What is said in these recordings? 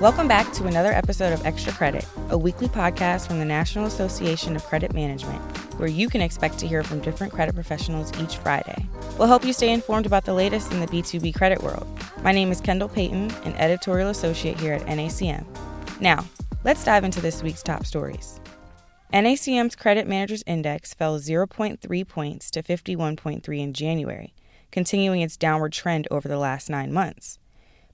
Welcome back to another episode of Extra Credit, a weekly podcast from the National Association of Credit Management, where you can expect to hear from different credit professionals each Friday. We'll help you stay informed about the latest in the B2B credit world. My name is Kendall Payton, an editorial associate here at NACM. Now, let's dive into this week's top stories. NACM's Credit Managers Index fell 0.3 points to 51.3 in January, continuing its downward trend over the last nine months.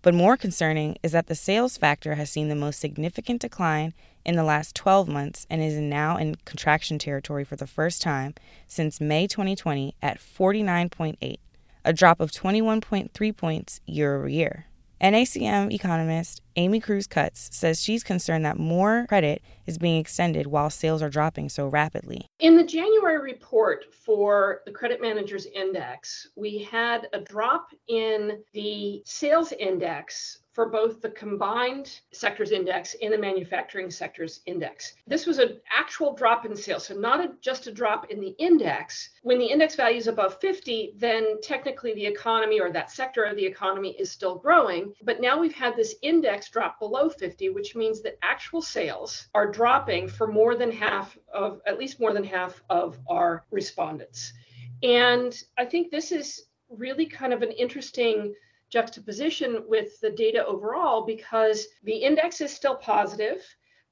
But more concerning is that the sales factor has seen the most significant decline in the last 12 months and is now in contraction territory for the first time since May 2020 at 49.8, a drop of 21.3 points year over year. NACM economist Amy Crews Cutts says she's concerned that more credit is being extended while sales are dropping so rapidly. In the January report for the Credit Managers Index, we had a drop in the sales index for both the combined sectors index and the manufacturing sectors index. This was an actual drop in sales, so not a, just a drop in the index. When the index value is above 50, then technically the economy or that sector of the economy is still growing. But now we've had this index drop below 50, which means that actual sales are dropping for more than half of, at least more than half of our respondents. And I think this is really kind of an interesting juxtaposition with the data overall because the index is still positive,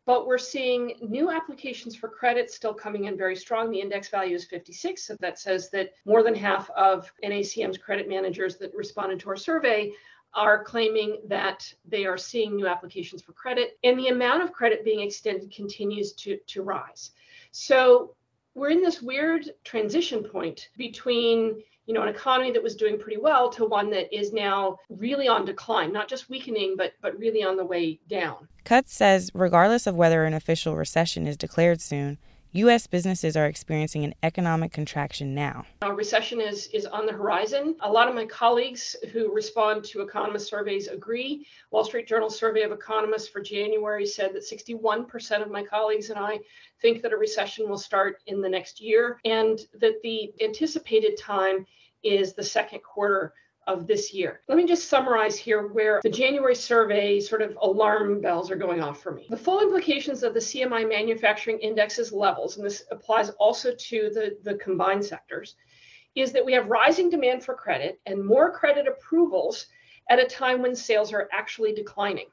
but we're seeing new applications for credit still coming in very strong. The index value is 56, so that says that more than half of NACM's credit managers that responded to our survey are claiming that they are seeing new applications for credit, and the amount of credit being extended continues to, to rise. So we're in this weird transition point between you know an economy that was doing pretty well to one that is now really on decline not just weakening but but really on the way down Cutts says regardless of whether an official recession is declared soon U.S. businesses are experiencing an economic contraction now. A recession is, is on the horizon. A lot of my colleagues who respond to economist surveys agree. Wall Street Journal survey of economists for January said that 61% of my colleagues and I think that a recession will start in the next year and that the anticipated time is the second quarter of this year. Let me just summarize here where the January survey sort of alarm bells are going off for me. The full implications of the CMI manufacturing index's levels, and this applies also to the, the combined sectors, is that we have rising demand for credit and more credit approvals at a time when sales are actually declining.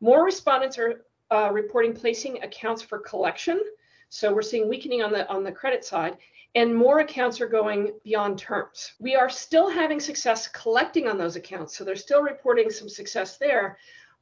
More respondents are uh, reporting placing accounts for collection. So we're seeing weakening on the on the credit side and more accounts are going beyond terms. We are still having success collecting on those accounts. So they're still reporting some success there,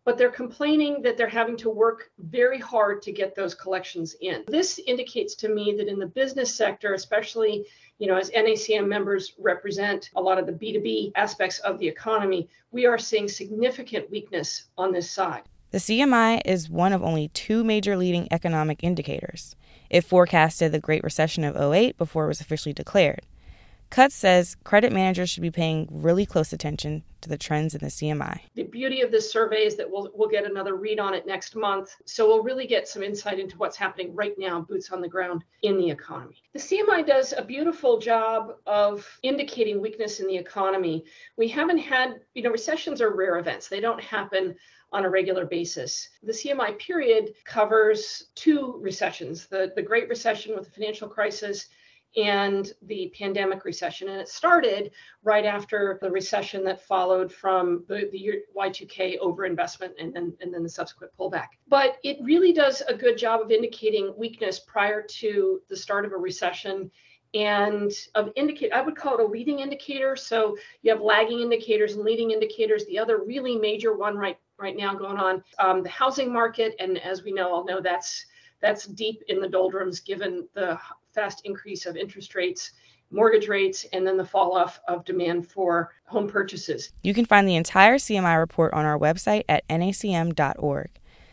but they're complaining that they're having to work very hard to get those collections in. This indicates to me that in the business sector, especially you know, as NACM members represent a lot of the B2B aspects of the economy, we are seeing significant weakness on this side. The CMI is one of only two major leading economic indicators. It forecasted the Great Recession of 08 before it was officially declared. Cutts says credit managers should be paying really close attention to the trends in the CMI. The beauty of this survey is that we'll, we'll get another read on it next month. So we'll really get some insight into what's happening right now, boots on the ground in the economy. The CMI does a beautiful job of indicating weakness in the economy. We haven't had, you know, recessions are rare events, they don't happen on a regular basis. The CMI period covers two recessions the, the Great Recession with the financial crisis and the pandemic recession. And it started right after the recession that followed from the, the Y2K overinvestment and then, and then the subsequent pullback. But it really does a good job of indicating weakness prior to the start of a recession and of indicate i would call it a leading indicator so you have lagging indicators and leading indicators the other really major one right right now going on um, the housing market and as we know all know that's that's deep in the doldrums given the fast increase of interest rates mortgage rates and then the fall off of demand for home purchases you can find the entire cmi report on our website at nacm.org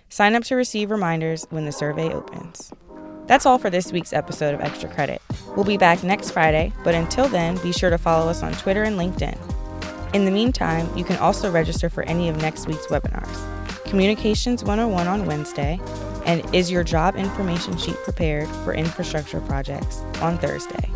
sign up to receive reminders when the survey opens that's all for this week's episode of Extra Credit. We'll be back next Friday, but until then, be sure to follow us on Twitter and LinkedIn. In the meantime, you can also register for any of next week's webinars Communications 101 on Wednesday, and Is Your Job Information Sheet Prepared for Infrastructure Projects on Thursday.